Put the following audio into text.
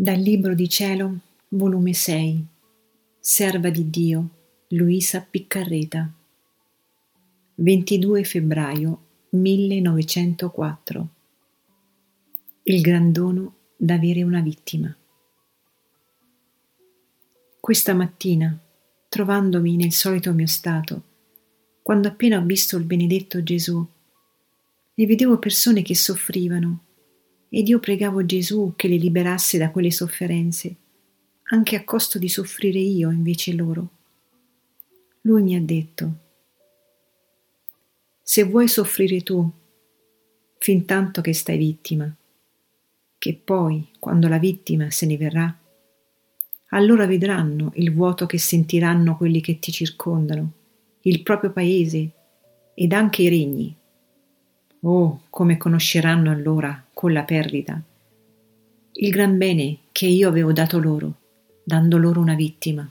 Dal Libro di Cielo, volume 6, Serva di Dio, Luisa Piccarreta, 22 febbraio 1904. Il gran dono d'avere una vittima. Questa mattina, trovandomi nel solito mio stato, quando appena ho visto il benedetto Gesù e vedevo persone che soffrivano, ed io pregavo Gesù che le liberasse da quelle sofferenze, anche a costo di soffrire io invece loro. Lui mi ha detto, se vuoi soffrire tu, fin tanto che stai vittima, che poi, quando la vittima se ne verrà, allora vedranno il vuoto che sentiranno quelli che ti circondano, il proprio paese ed anche i regni Oh, come conosceranno allora, con la perdita, il gran bene che io avevo dato loro, dando loro una vittima.